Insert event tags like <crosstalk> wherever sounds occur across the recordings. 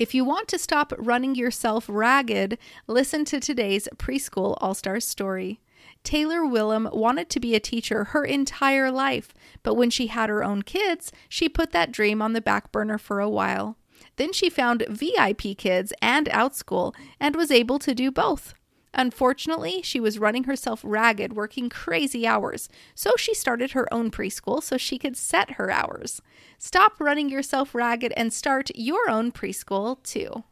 If you want to stop running yourself ragged, listen to today's preschool all stars story. Taylor Willem wanted to be a teacher her entire life, but when she had her own kids, she put that dream on the back burner for a while. Then she found VIP Kids and Outschool and was able to do both. Unfortunately, she was running herself ragged, working crazy hours, so she started her own preschool so she could set her hours. Stop running yourself ragged and start your own preschool too.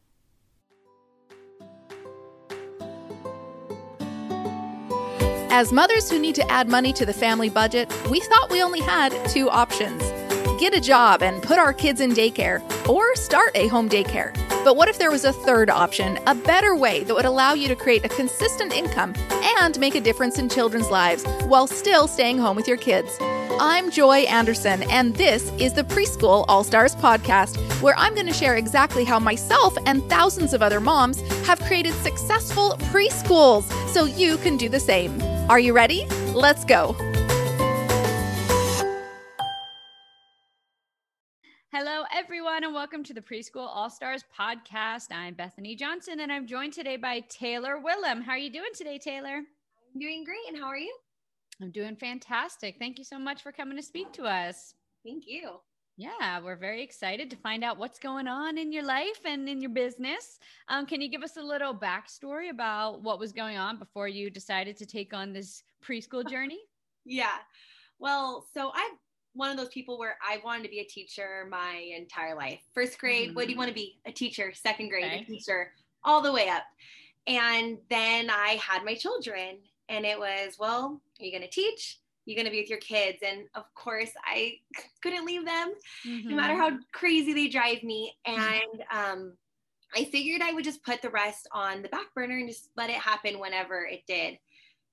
As mothers who need to add money to the family budget, we thought we only had two options get a job and put our kids in daycare, or start a home daycare. But what if there was a third option, a better way that would allow you to create a consistent income and make a difference in children's lives while still staying home with your kids? I'm Joy Anderson, and this is the Preschool All Stars podcast, where I'm going to share exactly how myself and thousands of other moms have created successful preschools so you can do the same. Are you ready? Let's go. Welcome to the Preschool All Stars podcast. I'm Bethany Johnson, and I'm joined today by Taylor Willem. How are you doing today, Taylor? I'm doing great. And how are you? I'm doing fantastic. Thank you so much for coming to speak to us. Thank you. Yeah, we're very excited to find out what's going on in your life and in your business. Um, can you give us a little backstory about what was going on before you decided to take on this preschool <laughs> journey? yeah. Well, so I'm one of those people where I wanted to be a teacher my entire life. First grade, mm-hmm. what do you mm-hmm. want to be? A teacher. Second grade, okay. a teacher, all the way up. And then I had my children, and it was, well, are you going to teach? You're going to be with your kids. And of course, I <laughs> couldn't leave them, mm-hmm. no matter how mm-hmm. crazy they drive me. <laughs> And um, I figured I would just put the rest on the back burner and just let it happen whenever it did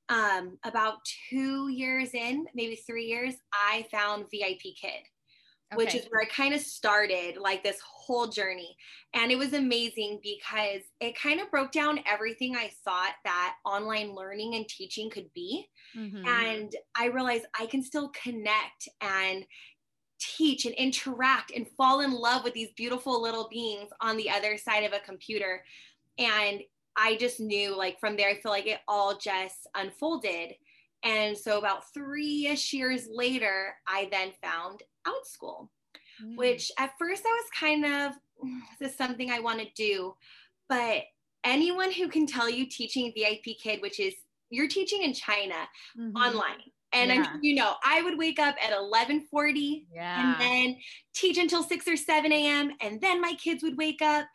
um, about two years in, maybe three years, I found VIP Kid, okay. which is where I kind of started like this whole journey. And it was amazing because it kind of broke down everything I thought that online learning and teaching could be. Mm-hmm. And I realized I can still connect and teach and interact and fall in love with these beautiful little beings on the other side of a computer. And I just knew like from there, I feel like it all just unfolded. And so about three ish years later, I then found Outschool, mm. which at first I was kind of, this is something I want to do. But anyone who can tell you teaching VIP Kid, which is you're teaching in China mm-hmm. online. And yeah. I'm, you know, I would wake up at 11:40 yeah. and then teach until 6 or 7 a.m. And then my kids would wake up.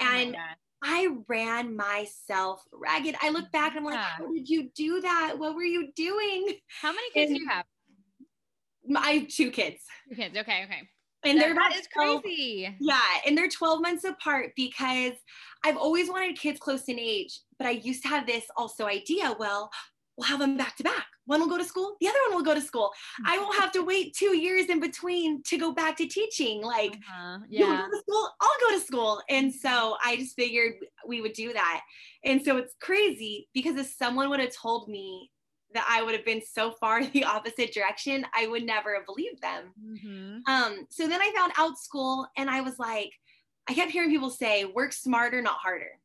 Oh and oh I ran myself ragged. I look back and I'm like, yeah. how did you do that? What were you doing? How many kids and do you have? I have two kids. Two kids. Okay. Okay. And they're that is 12, crazy. Yeah. And they're 12 months apart because I've always wanted kids close in age, but I used to have this also idea. Well, we'll have them back to back. One will go to school, the other one will go to school. I won't have to wait two years in between to go back to teaching. Like, uh-huh. yeah. you go to school, I'll go to school. And so I just figured we would do that. And so it's crazy because if someone would have told me that I would have been so far <laughs> the opposite direction, I would never have believed them. Mm-hmm. Um, so then I found Outschool and I was like, I kept hearing people say, work smarter, not harder.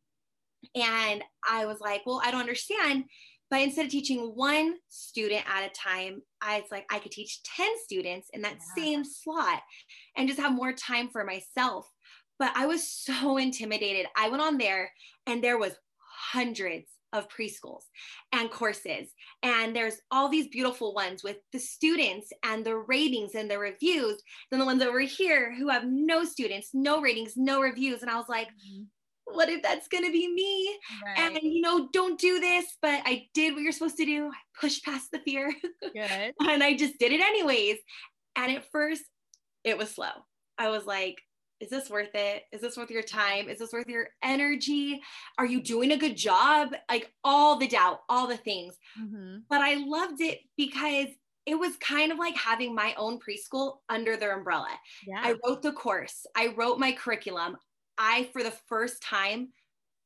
And I was like, well, I don't understand but instead of teaching one student at a time, I was like, I could teach 10 students in that yeah. same slot and just have more time for myself. But I was so <laughs> intimidated. I went on there and there was hundreds of preschools and courses and there's all these beautiful ones with the students and the ratings and the reviews then the ones over here who have no students no ratings no reviews and i was like mm-hmm what if that's going to be me? Right. And, you know, don't do this. But I did what you're supposed to do. I pushed past the fear. Good. <laughs> and I just did it anyways. And at first, it was slow. I was like, is this worth it? Is this worth your time? Is this worth your energy? Are you doing a good job? Like all the doubt, all the things. Mm-hmm. But I loved it because it was kind of like having my own preschool under their umbrella. Yeah. I wrote the course, I wrote my curriculum, I, for the first time,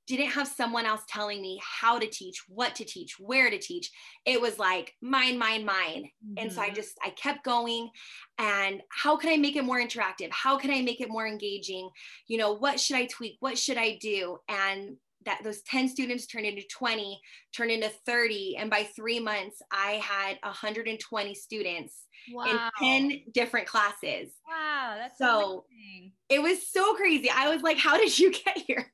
didn't have someone else telling me how to teach, what to teach, where to teach. It was like mine, mine, mine. Mm-hmm. And so I mm-hmm. just, I kept going. And how can I make it more interactive? How can I make it more engaging? You know, what should I tweak? What should I do? And that those 10 students turned into 20 turned into 30 and by three months i had 120 students wow. in 10 different classes wow that's so amazing. it was so crazy i was like how did you <laughs> get here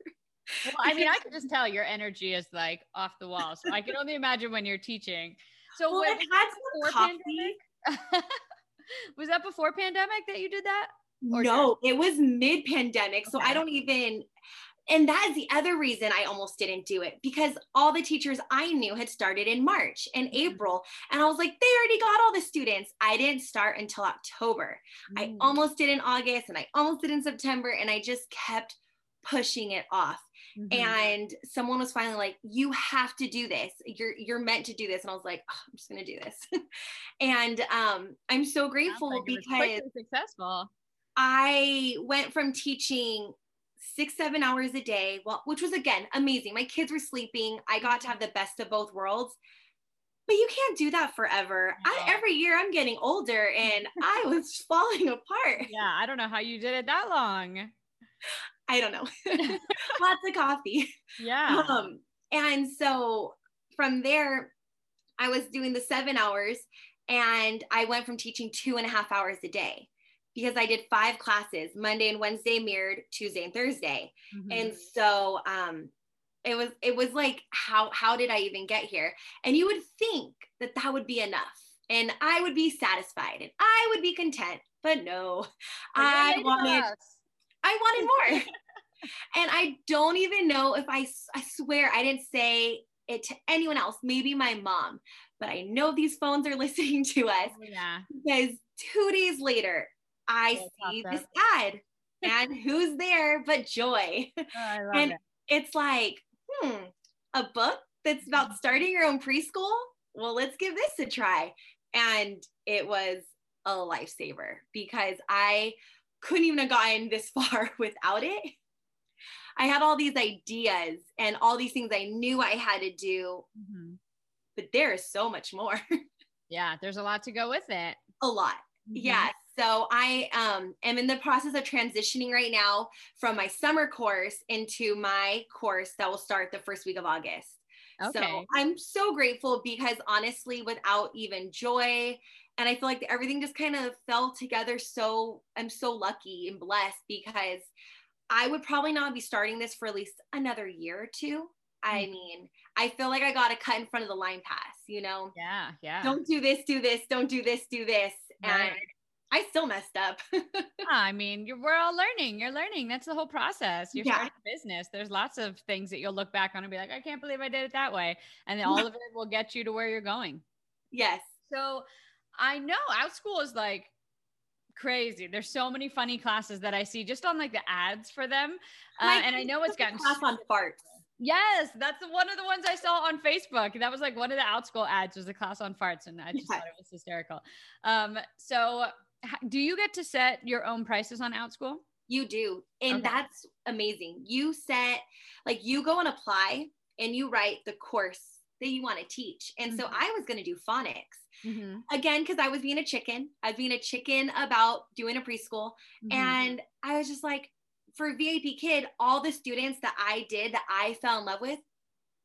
well i mean i can just tell your energy is like off the wall so i can only imagine when you're teaching so well, it had some coffee. <laughs> was that before pandemic that you did that or no, it was mid pandemic. Okay. So I don't even, and that is the other reason I almost didn't do it because all the teachers I knew had started in March and mm-hmm. April. And I was like, they already got all the students. I didn't start until October. Mm. I almost did in August and I almost did in September. And I just kept pushing it off. Mm-hmm. And someone was finally like, you have to do this. You're you're meant to do this. And I was like, oh, I'm just gonna do this. <laughs> and um, I'm so grateful like because successful. I went from teaching six, seven hours a day, well, which was again amazing. My kids were sleeping. I got to have the best of both worlds. But you can't do that forever. No. I, every year I'm getting older and <laughs> I was falling apart. Yeah, I don't know how you did it that long. I don't know. <laughs> <laughs> Lots of coffee. Yeah. Um, and so from there, I was doing the seven hours and I went from teaching two and a half hours a day because I did five classes Monday and Wednesday mirrored Tuesday and Thursday. Mm-hmm. And so um it was it was like how how did I even get here? And you would think that that would be enough and I would be satisfied and I would be content, but no. I wanted I wanted more. <laughs> and I don't even know if I I swear I didn't say it to anyone else, maybe my mom, but I know these phones are <laughs> listening to us. Oh, yeah. Because 2 days later, I see this ad and who's there but Joy. <laughs> Oh, and it. it's like, hmm, a book that's about starting your own preschool? Well, let's give this a try. And it was a lifesaver because I couldn't even have gotten this <laughs> far without it. I had all these ideas and all these things I knew I had to do, mm-hmm. but there is so much more. <laughs> yeah, there's a lot to go with it. A lot. Mm-hmm. Yes. So I um, am in the process of transitioning right now from my summer course into my course that will start the first week of August. Okay. So I'm so grateful because honestly, without even joy, and I feel like everything just kind of fell together. So I'm so lucky and blessed because I would probably not be starting this for at least another year or two. I mm. mean, I feel like I got to cut in front of the line pass, you know? Yeah, yeah. Don't do this, do this, don't do this, do this. Right. And I still messed up. <laughs> I mean, we're all learning. You're learning. That's the whole process. You're yeah. starting a business. There's lots of things that you'll look back on and be like, I can't believe I did it that way. And then all <laughs> of it will get you to where you're going. Yes. So I know Outschool is like crazy. There's so many funny classes that I see just on like the ads for them. Uh, and I know it's gotten class on farts. Yes, that's one of the ones I saw on Facebook. That was like one of the Outschool ads was a class on farts, and I just yes. thought it was hysterical. Um, so do you get to set your own prices on Outschool? You do. And okay. that's amazing. You set, like, you go and apply and you write the course that you want to teach. And mm-hmm. so I was going to do phonics. Mm-hmm. Again, because I was being a chicken. I was being a chicken about doing a preschool. Mm-hmm. And I was just like, for VIP Kid, all the students that I did that I fell in love with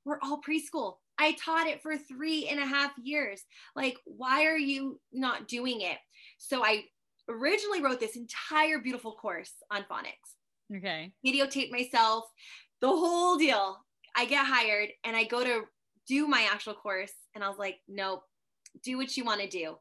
were all preschool. I taught it for three and a half years. Like, why are you not doing it? So I originally wrote this entire beautiful course on phonics. Okay. Videotape myself, the whole deal. I get hired and I go to do my actual course. And I was like, nope, do what you want to do.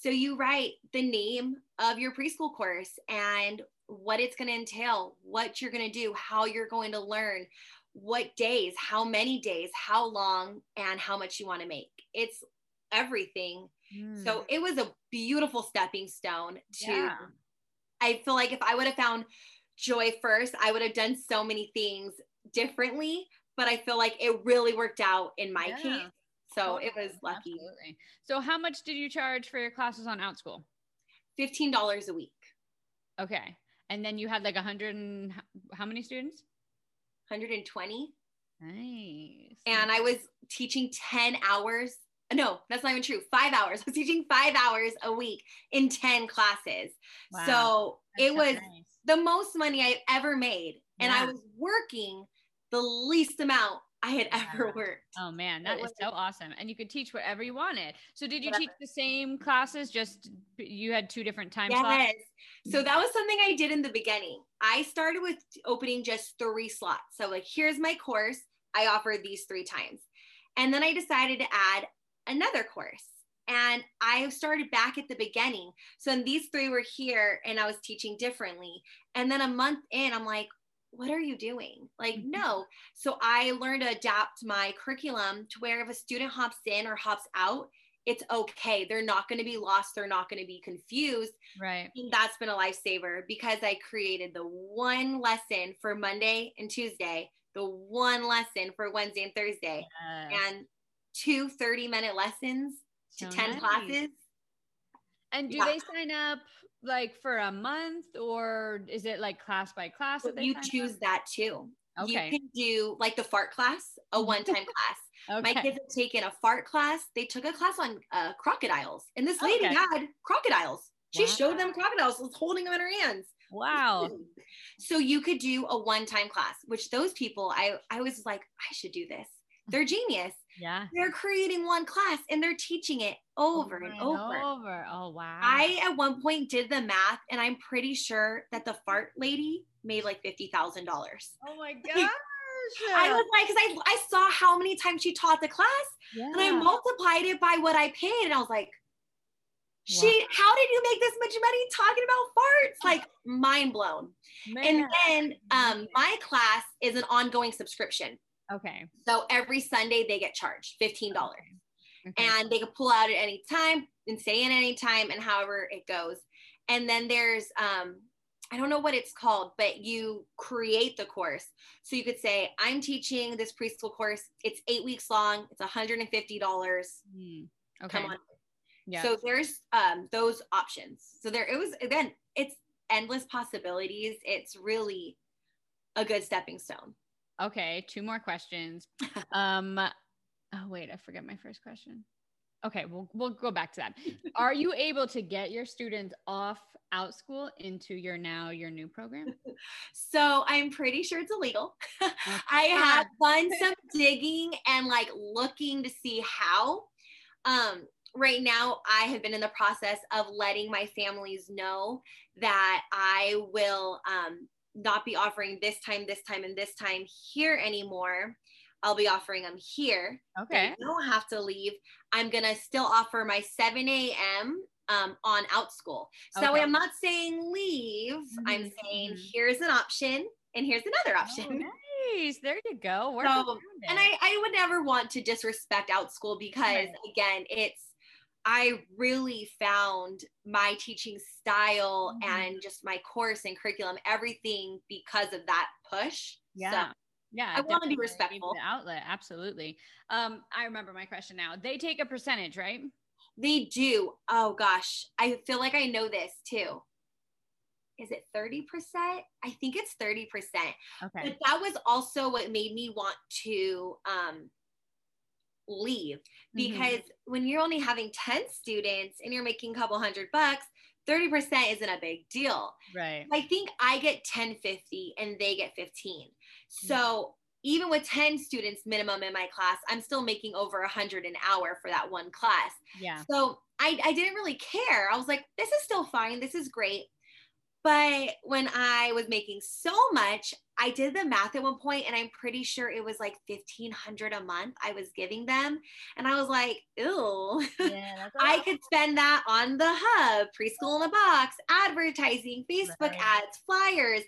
So you write the name of your preschool course and what it's going to entail, what you're going to do, how you're going to learn, what days, how many days, how long, and how much you want to make. It's everything. Mm. So it was a beautiful stepping stone to, yeah. I feel like if I would have found joy first, I would have done so many things differently. But I feel like it really worked out in my yeah. case. So it was lucky. Absolutely. So how much did you charge for your classes on Outschool? $15 a week. Okay. And then you had like a hundred and how many students? 120. Nice. And I was teaching 10 hours. No, that's not even true. Five hours. I was teaching five hours a week in 10 classes. Wow. So That's it so was nice. the most money I ever made. And I was working the least amount I had ever worked. Oh man, that is so awesome. And you could teach whatever you wanted. So did you Whatever. teach the same classes? Just you had two different time slots? Yes. So that was something I did in the beginning. I started with opening just three slots. So, like, here's my course. I offer these three times. And then I decided to add another course. And I started back at the beginning. So these three were here and I was teaching differently. And then a month in, I'm like, what are you doing? Like, Mhm. no. So I learned to adapt my curriculum to where if a student hops in or hops out, it's okay. They're not going to be lost. They're not going to be confused. Right. And that's been a lifesaver because I created the one lesson for Monday and Tuesday, the one lesson for Wednesday and Thursday, Yes. and two 30 minute lessons to So 10 nice. classes. And do Yeah. they sign up like for a month or is it like class by class? They you sign up? choose that too. Okay. You can do like the fart class, a <laughs> one time class. okay. My kids have taken a fart class. They took a class on uh, crocodiles, and this lady Okay. had crocodiles. She showed them crocodiles, was holding them in her hands. wow. <laughs> So you could do a one-time class, which those people, I I was like, I should do this. They're genius. Yeah. They're creating one class and they're teaching it over and over. over. Oh wow. I at one point did the math, and I'm pretty sure that the fart lady made like fifty thousand dollars. Oh my <laughs> gosh. I was like, because I I saw how many times she taught the class, yeah. and I multiplied it by what I paid, and I was like, she, how did you make this much money talking about farts? <laughs> Like mind blown. And then um, my class is an ongoing subscription. Okay. So every Sunday they get charged $15 Okay. and they can pull out at any time and stay in any time and however it goes. And then there's, um, I don't know what it's called, but you create the course. So you could say, I'm teaching this preschool course. It's eight weeks long. It's $150. Hmm. Okay. Come on. Yeah. So there's um, those options. So there, it was, again, it's endless possibilities. It's really a good stepping stone. Okay, two more questions. <laughs> um oh wait, I forget my first question. Okay, we'll we'll go back to that. Are you able to get your students off Outschool into your now your new program? So I'm pretty sure it's illegal. <laughs> I have done some digging and like looking to see how. Um, right now, I have been in the process of letting my families know that I will um, not be offering this time, this time, and this time here anymore. I'll be offering them here. Okay. They don't have to leave. I'm gonna still offer my 7 a.m. Um, on Outschool. So that way I'm not saying leave. I'm Mhm, saying mhm. here's an option and here's another option. Oh, nice. There you go. So, and. I, I would never want to disrespect Outschool because Right. again it's i really found my teaching style Mhm. and just my course and curriculum everything because of that push yeah. so, yeah. I wanna be respectful. The outlet, absolutely. Um, I remember my question now. They take a percentage, right? they do oh gosh i feel like i know this too is it 30% i think it's 30% Okay. but that was also what made me want to um leave Mhm. because when you're only having 10 students and you're making a couple hundred bucks 30% isn't a big deal right. i think i get 1050 and they get 15 so even with 10 students minimum in my class i'm still making over 100 an hour for that one class Yeah. so I, I didn't really care. I was like, this is still fine. This is great. But when I was making so much, I did the math at one point and I'm pretty sure it was like 1500 a month I was giving them. And I was like, ew, Yeah. <laughs> I could spend that on the hub, preschool in a box, advertising, Facebook Right. ads, flyers.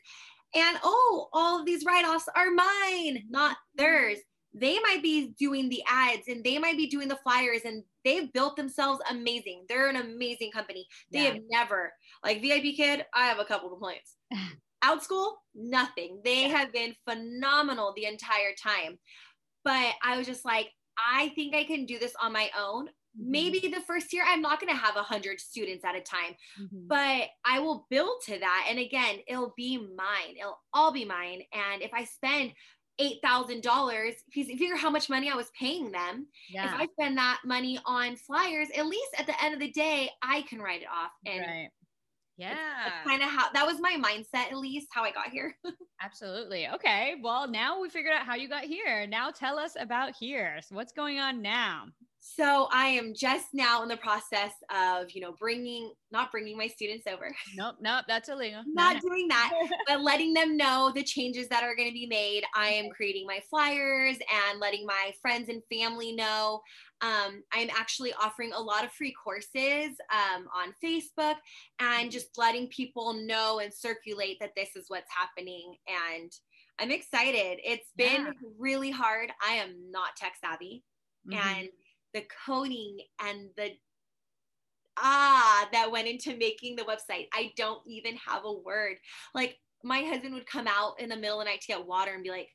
And oh, all of these write offs are mine, not theirs. They might be doing the ads and they might be doing the flyers and they've built themselves amazing. They're an amazing company. They Yeah. have never, like VIP Kid, I have a couple complaints. <laughs> Outschool, nothing. They Yeah. have been phenomenal the entire time. But I was just like, I think I can do this on my own. Mhm. Maybe the first year I'm not going to have 100 students at a time, Mhm. but I will build to that. And again, it'll be mine. It'll all be mine. And if I spend eight thousand dollars. If you figure how much money I was paying them, Yeah. if I spend that money on flyers, at least at the end of the day, I can write it off. And right. Yeah. kind of how that was my mindset, at least how I got here. <laughs> Absolutely. Okay. Well, now we figured out how you got here. Now tell us about here. So what's going on now? So I am just now in the process of, you know, bringing, not bringing my students over, <laughs> Nope. Nope. That's illegal. No, not doing that, <laughs> but letting them know the changes that are going to be made. I am creating my flyers and letting my friends and family know. Um, I'm actually offering a lot of free courses um, on Facebook and just letting people know and circulate that this is what's happening. And I'm excited. It's been Yeah. really hard. I am not tech savvy Mhm. and the coding and the ah that went into making the website. I don't even have a word. Like my husband would come out in the middle of the night to get water and be like,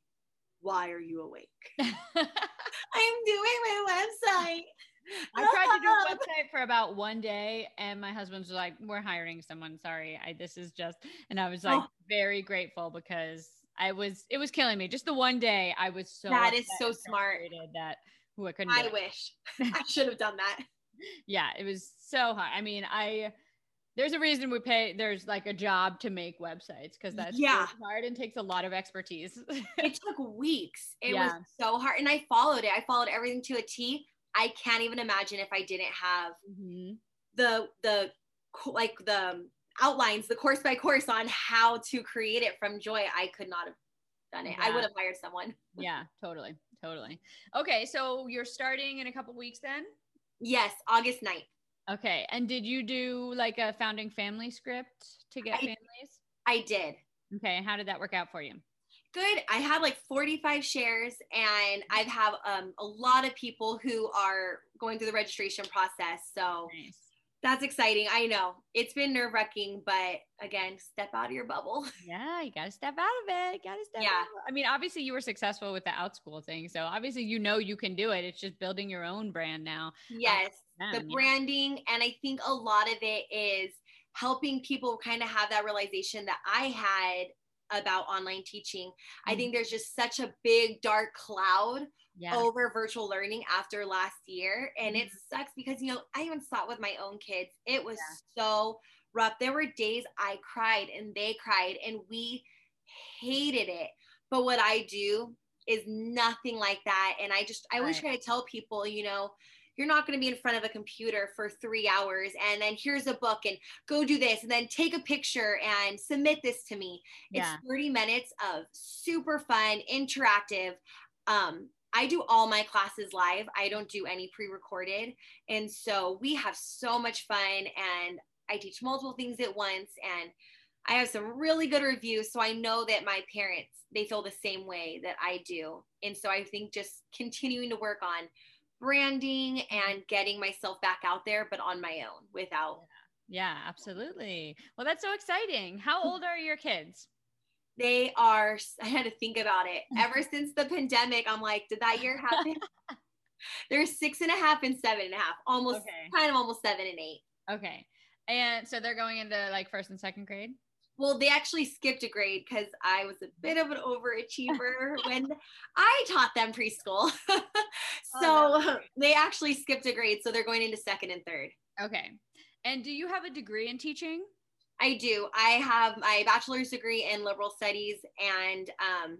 "Why are you awake? <laughs> I'm doing my website." <laughs> I tried to do a um, website for about one day, and my husband's like, "We're hiring someone. Sorry, I this is just." And I was like, Oh. very grateful because I was it was killing me. Just the one day, I was so That is so smart. that who I couldn't. I wish <laughs> I should have done that. <laughs> Yeah, it was so hard. I mean, I there's a reason we pay. There's like a job to make websites because that's Yeah. really hard and takes a lot of expertise. It <laughs> took weeks. It Yeah. was so hard, and I followed it. I followed everything to a T. I can't even imagine if I didn't have Mhm. the the like the outlines the course by course on how to create it from joy i could not have done it i would have hired someone <laughs> Yeah, totally, totally. Okay, so you're starting in a couple weeks then. yes august 9th Okay. And did you do like a founding family script to get I- families? i did Okay. How did that work out for you? good i had like 45 shares and i have um, a lot of people who are going through the registration process so Nice. That's exciting i know it's been nerve-wracking but again step out of your bubble <laughs> Yeah, you gotta step out of it. Gotta step Yeah. out. I mean, obviously you were successful with the outschool thing. So obviously you know you can do it. It's just building your own brand now. yes the yeah. branding and i think a lot of it is helping people kind of have that realization that i had about online teaching i Mm-hmm. think there's just such a big dark cloud Yeah. over virtual learning after last year and it Mhm. sucks because you know i even saw it with my own kids it was so rough there were days i cried and they cried and we hated it but what i do is nothing like that and i just i always Right. try to tell people you know you're not going to be in front of a computer for three hours and then here's a book and go do this and then take a picture and submit this to me Yeah. it's 30 minutes of super fun interactive um, I do all my classes live. I don't do any pre recorded. And so we have so much fun and I teach multiple things at once and I have some really good reviews. So I know that my parents, they feel the same way that I do. And so I think just continuing to work on branding and getting myself back out there, but on my own without Yeah, absolutely. Well, that's so exciting. How old are your kids? They are i had to think about it mm-hmm. ever since the pandemic i'm like did that year happen <laughs> they're six and a half and seven and a half almost Okay. kind of almost seven and eight Okay. And so they're going into like first and second grade? well they actually skipped a grade because i was a bit of an overachiever <laughs> when i taught them preschool <laughs> so oh, great. they actually skipped a grade so they're going into second and third Okay. And do you have a degree in teaching? I do. I have my bachelor's degree in liberal studies, and um,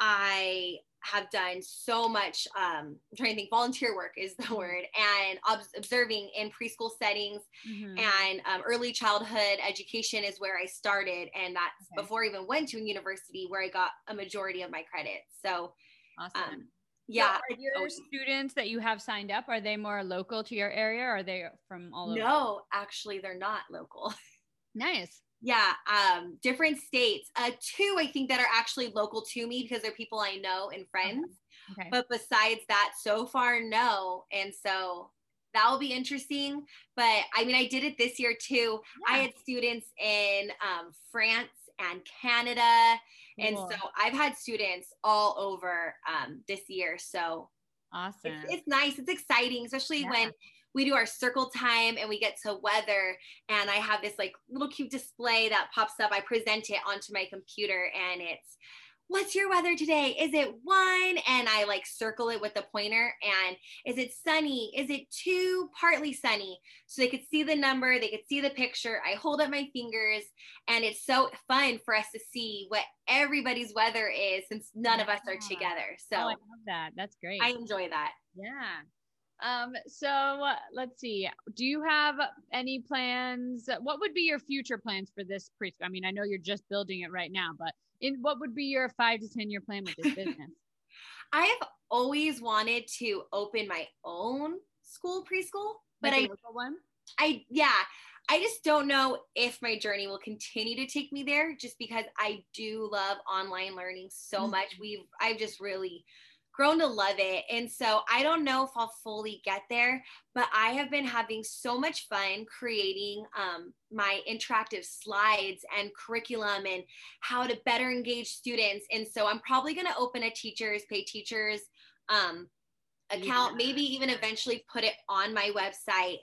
I have done so much. Um, I'm trying to think. Volunteer work is the word, and ob- observing in preschool settings Mhm. and um, early childhood education is where I started, and that's Okay. before I even went to a university where I got a majority of my credits. So, Awesome. um, yeah. So are your Oh. students that you have signed up, are they more local to your area or are they from all over? No, actually, they're not local. <laughs> Nice. Yeah, um, different states. Uh, two, I think that are actually local to me because they're people I know and friends. Okay. But besides that, so far, no. And so that will be interesting. But I mean, I did it this year too. I had students in um, France and Canada. And so I've had students all over um, this year. So awesome. it's, it's nice. It's exciting, especially Yeah. when we do our circle time and we get to weather. And I have this like little cute display that pops up. I present it onto my computer and it's what's your weather today? Is it one? And I like circle it with the pointer. And is it sunny? Is it two? Partly sunny. So they could see the number, they could see the picture. I hold up my fingers, and it's so fun for us to see what everybody's weather is since none yeah. of us are together. So oh, I love that. That's great. I enjoy that. Yeah. Um, so let's see. Do you have any plans? What would be your future plans for this preschool? I mean, I know you're just building it right now, but in what would be your five to 10 year plan with this <laughs> business? I have always wanted to open my own school preschool, but like I, one? I, yeah, I just don't know if my journey will continue to take me there just because I do love online learning so mm-hmm. much. We've, I've just really grown to love it. And so I don't know if I'll fully get there, but I have been having so much fun creating um, my interactive slides and curriculum and how to better engage students. And so I'm probably going to open a teachers, pay teachers um, account, yeah. maybe even eventually put it on my website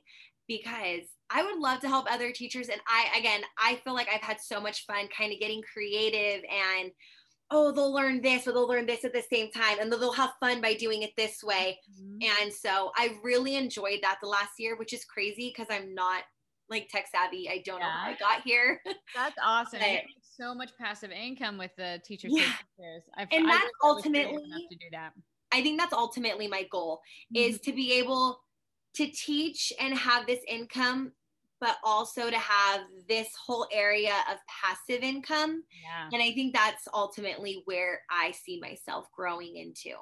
because I would love to help other teachers. And I, again, I feel like I've had so much fun kind of getting creative and oh, they'll learn this or they'll learn this at the same time and they'll have fun by doing it this way. Mm-hmm. And so I really enjoyed that the last year, which is crazy because I'm not like tech savvy. I don't yeah. know how I got here. <laughs> That's awesome. But, so much passive income with the teachers. Yeah. I've, and that's ultimately to do that. I think that's ultimately my goal mm-hmm. is to be able to teach and have this income but also to have this whole area of passive income. Yeah. And I think that's ultimately where I see myself growing into.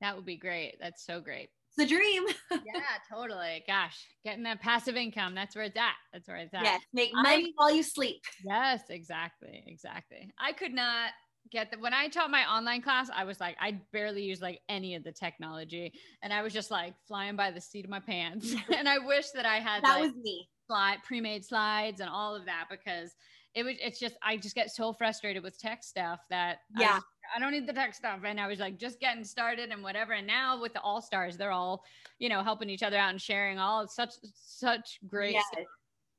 That would be great. That's so great. It's the dream. <laughs> yeah, totally. Gosh, getting that passive income. That's where it's at. That's where it's at. Yes, make money I, while you sleep. Yes, exactly. Exactly. I could not get that when I taught my online class, I was like, I barely use like any of the technology. And I was just like flying by the seat of my pants. <laughs> and I wish that I had that like, was me slide pre-made slides and all of that because it was it's just I just get so frustrated with tech stuff that yeah. I, I, don't need the tech stuff. And I was like just getting started and whatever. And now with the all stars they're all you know helping each other out and sharing all such such great yes.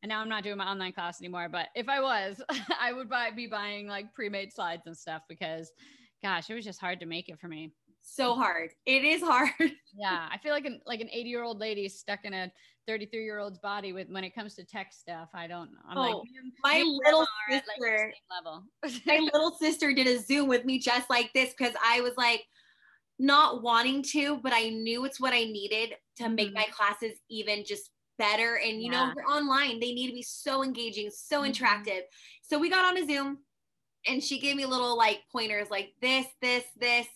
and now I'm not doing my online class anymore. But if I was <laughs> I would buy be buying like pre-made slides and stuff because gosh it was just hard to make it for me so hard it is hard <laughs> yeah I feel like an like an 80 year old lady stuck in a 33 year old's body with when it comes to tech stuff. I don't know. I'm oh, like, my little sister, like <laughs> my little sister did a Zoom with me just like this because I was like not wanting to, but I knew it's what I needed to make mm-hmm. my classes even just better. And you yeah. know, we're online, they need to be so engaging, so mm-hmm. interactive. So we got on a Zoom and she gave me little like pointers like this, this, this.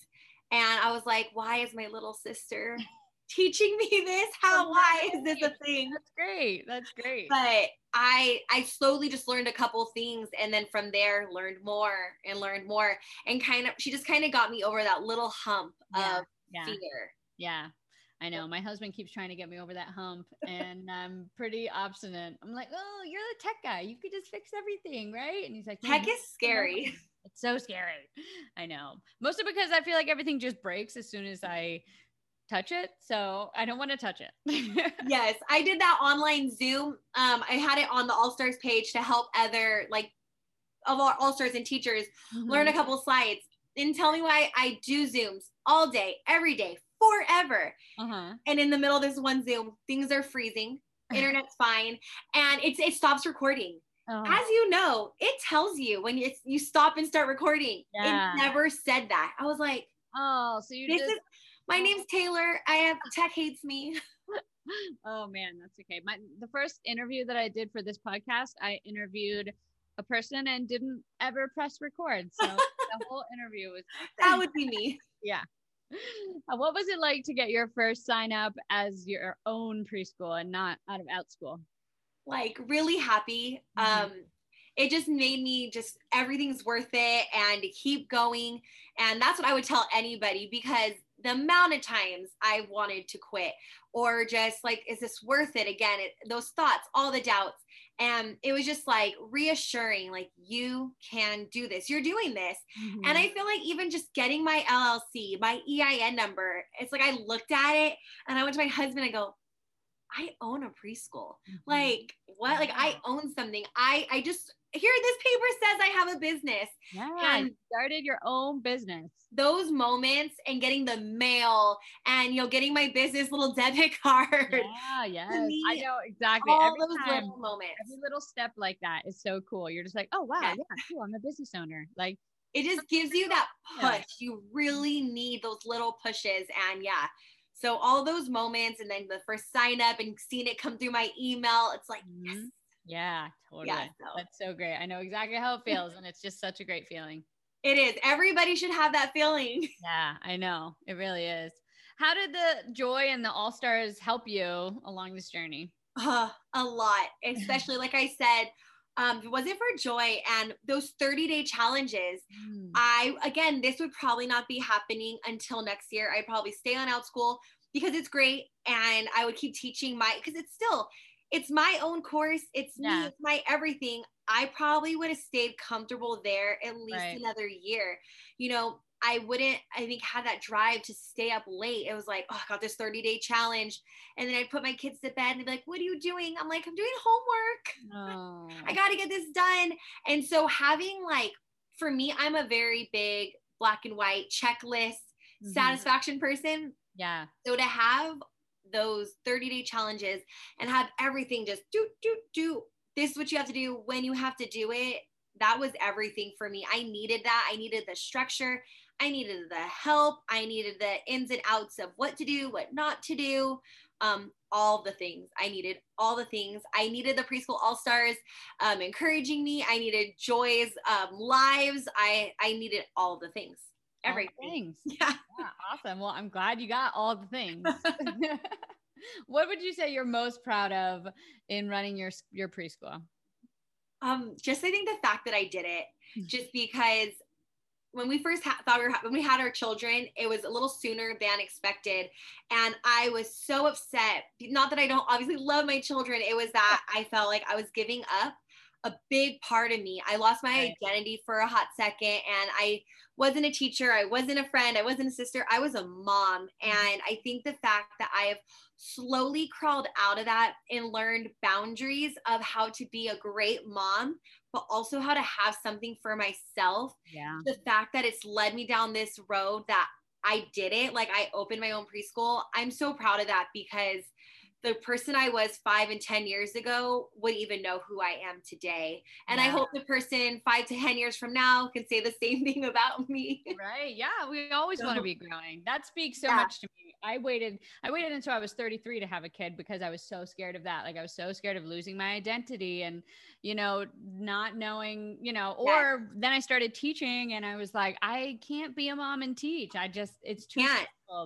And I was like, why is my little sister <laughs> teaching me this how why is this a thing that's great that's great but i i slowly just learned a couple things and then from there learned more and learned more and kind of she just kind of got me over that little hump yeah, of yeah. fear yeah I know my husband keeps trying to get me over that hump and I'm pretty obstinate. I'm like, oh, you're the tech guy. You could just fix everything, right? And he's like, tech is scary. It's so scary. I know. Mostly because I feel like everything just breaks as soon as I touch it. So I don't want to touch it. <laughs> yes, I did that online Zoom. Um, I had it on the All Stars page to help other like of our All Stars and teachers mm-hmm. learn a couple slides. And tell me why I do Zooms all day, every day, forever. Uh-huh. And in the middle of this one Zoom, things are freezing, <laughs> internet's fine, and it's it stops recording. Oh. As you know, it tells you when it's you stop and start recording. Yeah. It never said that. I was like, oh, so you this just- is my name's Taylor. I have tech hates me. <laughs> oh man, that's okay. My the first interview that I did for this podcast, I interviewed a person and didn't ever press record. So <laughs> the whole interview was that would be me. <laughs> Yeah. Uh, what was it like to get your first sign up as your own preschool and not out of Outschool? Like really happy. Mm-hmm. Um, it just made me just everything's worth it and keep going. And that's what I would tell anybody because the amount of times I wanted to quit or just like, is this worth it? Again, it, those thoughts, all the doubts. And it was just like reassuring, like, you can do this, you're doing this. Mm-hmm. And I feel like even just getting my LLC, my EIN number, it's like I looked at it and I went to my husband and go, I own a preschool. Mm-hmm. Like what? Like I own something. I I just here, this paper says I have a business. Yeah. And started your own business. Those moments and getting the mail and you know getting my business little <laughs> debit card. Yeah, yes. Me, I know exactly. All every those time, little moments. Every little step like that is so cool. You're just like, oh wow, yeah, yeah cool. I'm a business owner. Like it just gives you that push. You really need those little pushes. And yeah, so all those moments and then the first sign up and seeing it come through my email, it's like, mm-hmm. yes. Yeah, totally. Yeah, so. That's so great. I know exactly how it feels. and it's just such a great feeling. It is. Everybody should have that feeling. <laughs> Yeah, I know. It really is. How did the joy and the all stars help you along this journey? Uh, a lot, especially like I said, um, it wasn't for joy and those 30 day challenges, mm. I, again, this would probably not be happening until next year. I'd probably stay on Outschool because it's great. And I would keep teaching my, because it's still, it's my own course. It's yeah. me, it's my everything. I probably would have stayed comfortable there at least right. another year. You know, I wouldn't, I think, have that drive to stay up late. It was like, oh, I got this 30 day challenge. And then I'd put my kids to bed and they'd be like, what are you doing? I'm like, I'm doing homework. Oh. I got to get this done. And so having like, for me, I'm a very big black and white checklist mm-hmm. satisfaction person. Yeah. So to have those 30 day challenges and have everything just do, do, do. This is what you have to do when you have to do it. That was everything for me. I needed that. I needed the structure I needed the help. I needed the ins and outs of what to do, what not to do, um, all the things. I needed all the things. I needed the preschool all stars um, encouraging me. I needed Joy's um, lives. I I needed all the things. Everything. Things. <laughs> Yeah. yeah. Awesome. Well, I'm glad you got all the things. <laughs> <laughs> what would you say you're most proud of in running your your preschool? Um, just I think the fact that I did it, hmm. just because when we first ha- thought we were ha- when we had our children, it was a little sooner than expected, and I was so upset. Not that I don't obviously love my children, it was that I felt like I was giving up a big part of me. I lost my right. identity for a hot second, and I wasn't a teacher, I wasn't a friend, I wasn't a sister, I was a mom. Mm-hmm. And I think the fact that I have slowly crawled out of that and learned boundaries of how to be a great mom but also how to have something for myself. Yeah. The fact that it's led me down this road that I did it, like I opened my own preschool. I'm so proud of that because the person I was five and 10 years ago would even know who I am today. And yeah. I hope the person five to 10 years from now can say the <laughs> same thing about me. Right. Yeah. We always so, want to be growing. That speaks so yeah. much to me. I waited, I waited until I was 33 to have a kid because I was so scared of that. Like I was so scared of losing my identity and, you know, not knowing, you know, or yeah. then I started teaching and I was like, I can't be a mom and teach. I just, it's too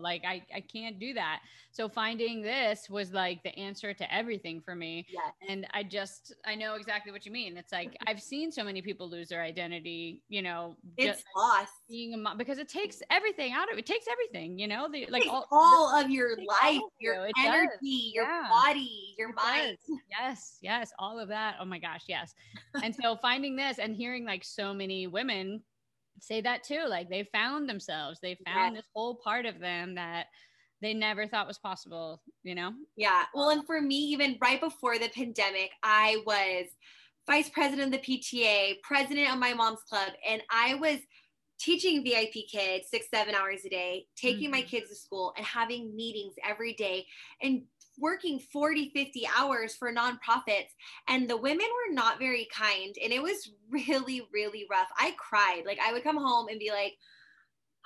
like I, I can't do that. So finding this was like the answer to everything for me. Yes. And I just I know exactly what you mean. It's like I've seen so many people lose their identity, you know, it's lost being a mom because it takes everything out of it. it takes everything, you know, the like all, all of your life, your you. energy, does. your yeah. body, your it mind. Does. <laughs> Yes, yes, all of that. Oh my gosh, yes. and so finding this and hearing like so many women say that too. Like they found themselves, they found this whole part of them that they never thought was possible, you know? Yeah. Well, and for me, even right before the pandemic, I was vice president of the PTA, president of my mom's club, and I was teaching VIP kids six, seven hours a day, taking mm-hmm. my kids to school and having meetings every day and working 40, 50 hours for nonprofits. And the women were not very kind. And it was <laughs> really, really rough. I cried. Like I would come home and be like,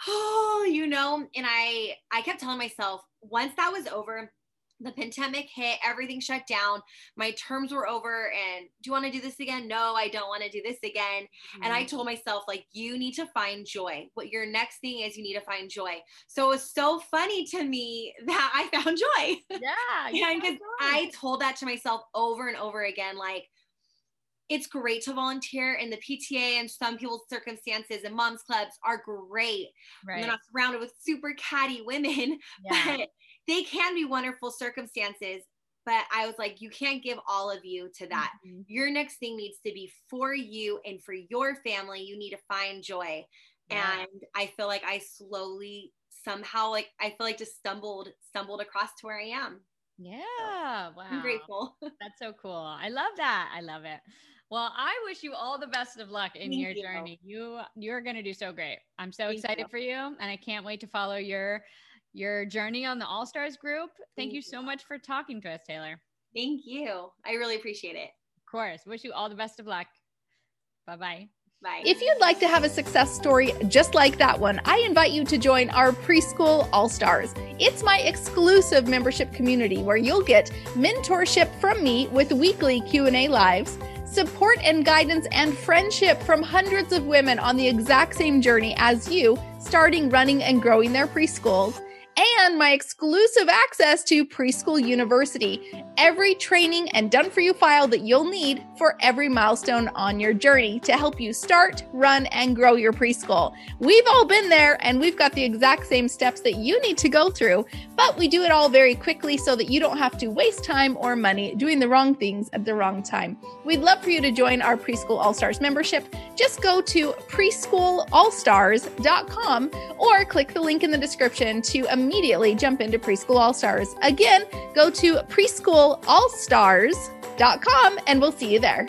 oh, you know, and I I kept telling myself once that was over, the pandemic hit, everything shut down, my terms were over, and do you want to do this again? No, I don't want to do this again. Mm-hmm. And I mm-hmm. told myself, like, you need to find joy. What your next thing is, you need to find joy. So it was so funny to me <laughs> that I found joy. Yeah. <laughs> and because I told that to myself over and over again, like, it's great to volunteer in the PTA and some people's circumstances and moms clubs are great. Right. They're not surrounded with super catty women, <laughs> yeah. but they can be wonderful circumstances. But I was like, you can't give all of you to that. Mm-hmm. Your next thing needs to be for you and for your family. You need to find joy. Yeah. And I feel like I slowly somehow like I feel like just stumbled stumbled across to where I am. Yeah. Wow. I'm grateful. <laughs> That's so cool. I love that. I love it. Well, I wish you all the best of luck in Thank your you. journey. You you're going to do so great. I'm so Thank excited you. for you and I can't wait to follow your your journey on the All Stars group. Thank, Thank you so much for talking to us, Taylor. Thank you. I really appreciate it. Of course. Wish you all the best of luck. Bye-bye. Bye. If you'd like to have a success story just like that one, I invite you to join our Preschool All Stars. It's my exclusive membership community where you'll get mentorship from me with weekly Q&A lives, support and guidance and friendship from hundreds of women on the exact same journey as you, starting, running and growing their preschools and my exclusive access to Preschool University, every training and done for you file that you'll need for every milestone on your journey to help you start, run, and grow your preschool. We've all been there and we've got the exact same steps that you need to go through, but we do it all very quickly so that you don't have to waste time or money doing the wrong things at the wrong time. We'd love for you to join our Preschool All Stars membership. Just go to preschoolallstars.com or click the link in the description to immediately jump into Preschool All Stars. Again, go to preschoolallstars.com and we'll see you there.